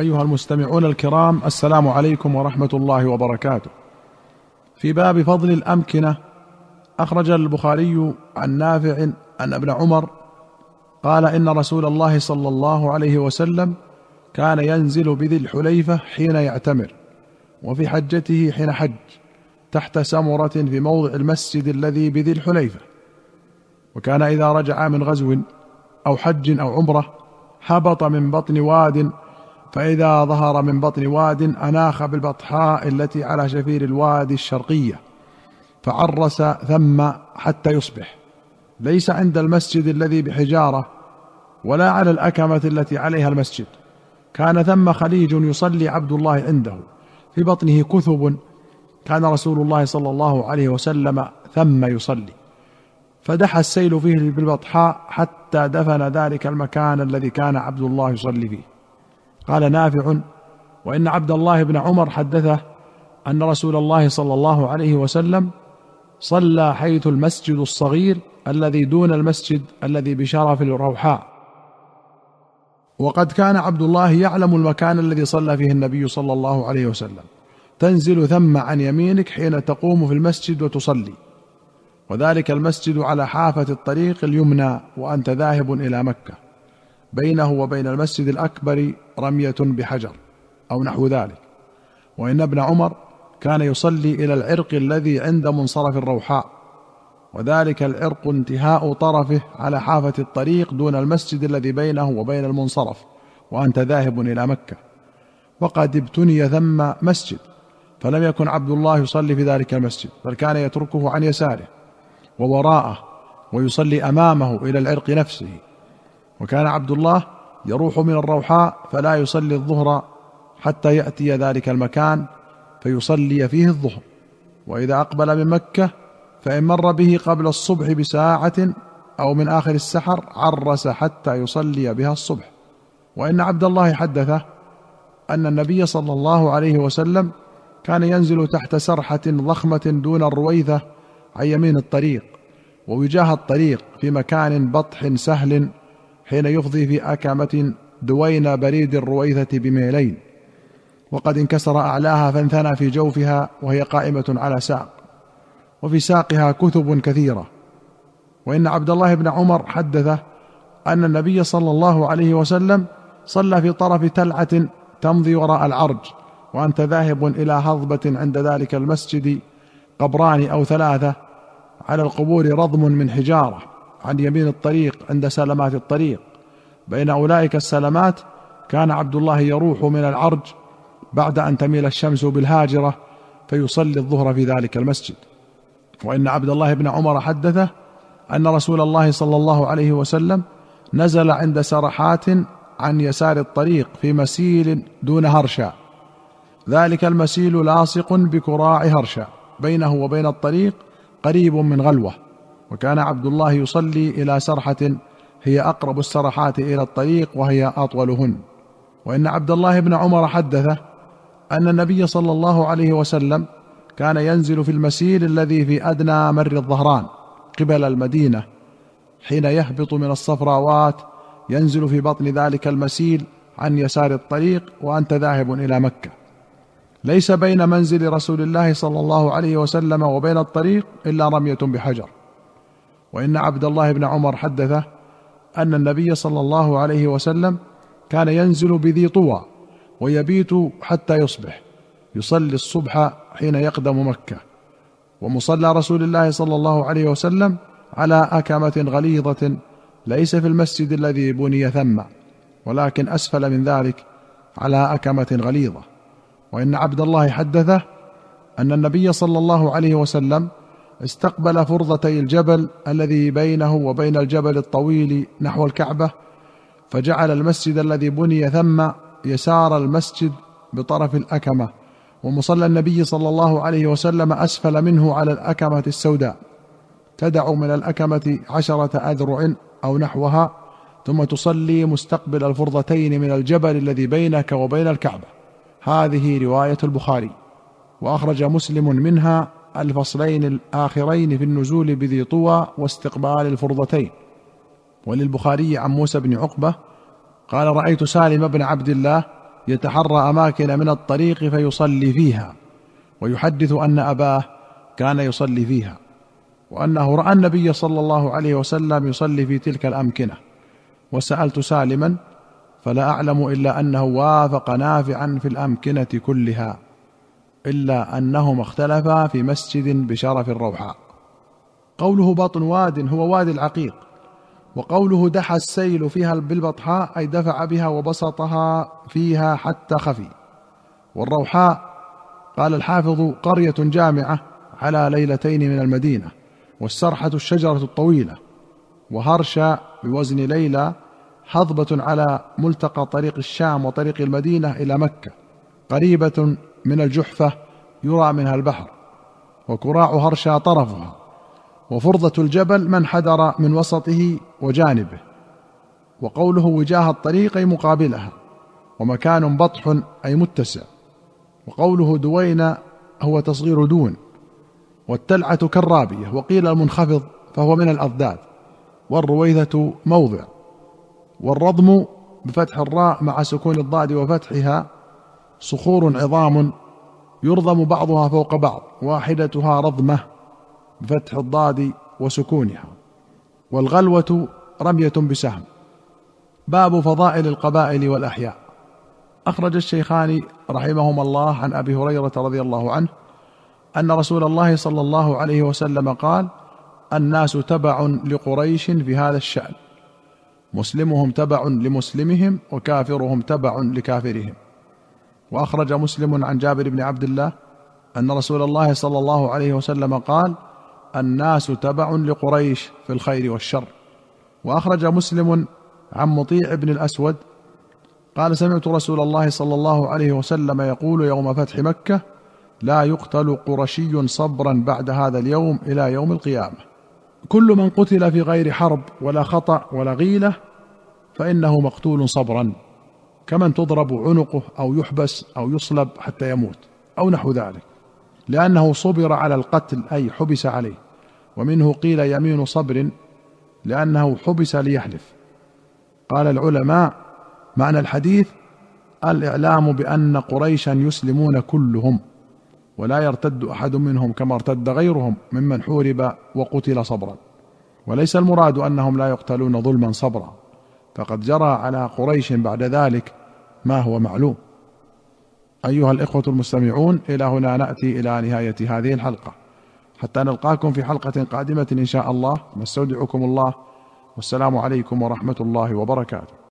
أيها المستمعون الكرام السلام عليكم ورحمة الله وبركاته. في باب فضل الأمكنة أخرج البخاري عن نافع ان ابن عمر قال إن رسول الله صلى الله عليه وسلم كان ينزل بذي الحليفة حين يعتمر وفي حجته حين حج تحت سمرة في موضع المسجد الذي بذي الحليفة. وكان إذا رجع من غزو أو حج أو عمرة هبط من بطن واد فإذا ظهر من بطن واد أناخ بالبطحاء التي على شفير الوادي الشرقية فعرس ثم حتى يصبح. ليس عند المسجد الذي بحجارة ولا على الأكمة التي عليها المسجد. كان ثم خليج يصلي عبد الله عنده. في بطنه كثب كان رسول الله صلى الله عليه وسلم ثم يصلي. فدحى السيل فيه بالبطحاء حتى دفن ذلك المكان الذي كان عبد الله يصلي فيه. قال نافع. وإن عبد الله بن عمر حدثه أن رسول الله صلى الله عليه وسلم صلى حيث المسجد الصغير الذي دون المسجد الذي بشرف الروحاء. وقد كان عبد الله يعلم المكان الذي صلى فيه النبي صلى الله عليه وسلم. تنزل ثم عن يمينك حين تقوم في المسجد وتصلي. وذلك المسجد على حافة الطريق اليمنى وأنت ذاهب إلى مكة. بينه وبين المسجد الأكبر رمية بحجر أو نحو ذلك. وإن ابن عمر كان يصلي إلى العرق الذي عند منصرف الروحاء وذلك العرق انتهاء طرفه على حافة الطريق دون المسجد الذي بينه وبين المنصرف وأنت ذاهب إلى مكة. وقد ابتني ثم مسجد فلم يكن عبد الله يصلي في ذلك المسجد بل كان يتركه عن يساره ووراءه ويصلي أمامه إلى العرق نفسه. وكان عبد الله يروح من الروحاء فلا يصلي الظهر حتى يأتي ذلك المكان فيصلي فيه الظهر. وإذا أقبل من مكة فإن مر به قبل الصبح بساعة أو من آخر السحر عرس حتى يصلي بها الصبح. وإن عبد الله حدثه أن النبي صلى الله عليه وسلم كان ينزل تحت سرحة ضخمة دون الرويثة عن يمين الطريق ووجاه الطريق في مكان بطح سهل حين يفضي في أكمة دوين بريد الرويثة بميلين وقد انكسر أعلاها فانثنى في جوفها وهي قائمة على ساق وفي ساقها كتب كثيرة وإن عبد الله بن عمر حدثه أن النبي صلى الله عليه وسلم صلى في طرف تلعة تمضي وراء العرج وأنت ذاهب إلى هضبة عند ذلك المسجد قبران أو ثلاثة على القبور رضم من حجارة. عن يمين الطريق عند سلمات الطريق. بين أولئك السلمات كان عبد الله يروح من العرج بعد أن تميل الشمس بالهاجرة فيصلي الظهر في ذلك المسجد. وإن عبد الله بن عمر حدثه أن رسول الله صلى الله عليه وسلم نزل عند سرحات عن يسار الطريق في مسيل دون هرشا. ذلك المسيل لاصق بكراع هرشا. بينه وبين الطريق قريب من غلوة. وكان عبد الله يصلي إلى سرحة هي أقرب السرحات إلى الطريق وهي أطولهن. وإن عبد الله بن عمر حدثه أن النبي صلى الله عليه وسلم كان ينزل في المسير الذي في أدنى مر الظهران قبل المدينة حين يهبط من الصفراوات ينزل في بطن ذلك المسيل عن يسار الطريق وأنت ذاهب إلى مكة. ليس بين منزل رسول الله صلى الله عليه وسلم وبين الطريق إلا رمية بحجر. وإن عبد الله بن عمر حدثه أن النبي صلى الله عليه وسلم كان ينزل بذي طوى ويبيت حتى يصبح يصلي الصبح حين يقدم مكة. ومصلى رسول الله صلى الله عليه وسلم على أكمة غليظة ليس في المسجد الذي بني ثم ولكن أسفل من ذلك على أكمة غليظة. وإن عبد الله حدثه أن النبي صلى الله عليه وسلم استقبل فرضتي الجبل الذي بينه وبين الجبل الطويل نحو الكعبة فجعل المسجد الذي بني ثم يسار المسجد بطرف الأكمة ومصلى النبي صلى الله عليه وسلم أسفل منه على الأكمة السوداء. تدع من الأكمة عشرة أذرع أو نحوها ثم تصلي مستقبل الفرضتين من الجبل الذي بينك وبين الكعبة. هذه رواية البخاري. وأخرج مسلم منها الفصلين الآخرين في النزول بذي طوى واستقبال الفرضتين. وللبخاري عن موسى بن عقبة قال رأيت سالم بن عبد الله يتحرى أماكن من الطريق فيصلي فيها ويحدث أن أباه كان يصلي فيها وأنه رأى النبي صلى الله عليه وسلم يصلي في تلك الأمكنة. وسألت سالما فلا أعلم إلا أنه وافق نافعا في الأمكنة كلها. إلا انهما اختلفا في مسجد بشرف الروحاء. قوله بطن واد هو وادي العقيق وقوله دحى السيل فيها بالبطحاء أي دفع بها وبسطها فيها حتى خفي. والروحاء قال الحافظ قرية جامعة على ليلتين من المدينة والسرحة الشجرة الطويلة وهرشا بوزن ليلى حضبه على ملتقى طريق الشام وطريق المدينة إلى مكة. قريبة من الجحفة يرى منها البحر وكراع هرشا طرفها وفرضة الجبل من حدر من وسطه وجانبه وقوله وجاه الطريق أي مقابلها ومكان بطح أي متسع وقوله دوين هو تصغير دون والتلعة كالرابية وقيل المنخفض فهو من الأضداد والرويثه موضع والرضم بفتح الراء مع سكون الضاد وفتحها صخور عظام يرضم بعضها فوق بعض واحدتها رضمة بفتح الضاد وسكونها. والغلوة رمية بسهم. باب فضائل القبائل والأحياء. أخرج الشيخان رحمهما الله عن أبي هريرة رضي الله عنه أن رسول الله صلى الله عليه وسلم قال الناس تبع لقريش في هذا الشأن. مسلمهم تبع لمسلمهم وكافرهم تبع لكافرهم. وأخرج مسلم عن جابر بن عبد الله أن رسول الله صلى الله عليه وسلم قال الناس تبع لقريش في الخير والشر. وأخرج مسلم عن مطيع بن الأسود قال سمعت رسول الله صلى الله عليه وسلم يقول يوم فتح مكة لا يقتل قرشي صبرا بعد هذا اليوم إلى يوم القيامة. كل من قتل في غير حرب ولا خطأ ولا غيلة فإنه مقتول صبرا. كمن تضرب عنقه أو يحبس أو يصلب حتى يموت أو نحو ذلك لأنه صبر على القتل أي حبس عليه ومنه قيل يمين صبر لأنه حبس ليحلف. قال العلماء معنى الحديث الإعلام بأن قريشا يسلمون كلهم ولا يرتد أحد منهم كما ارتد غيرهم ممن حورب وقتل صبرا وليس المراد أنهم لا يقتلون ظلما صبرا. فقد جرى على قريش بعد ذلك ما هو معلوم. أيها الإخوة المستمعون إلى هنا نأتي إلى نهاية هذه الحلقة. حتى نلقاكم في حلقة قادمة إن شاء الله. نستودعكم الله. والسلام عليكم ورحمة الله وبركاته.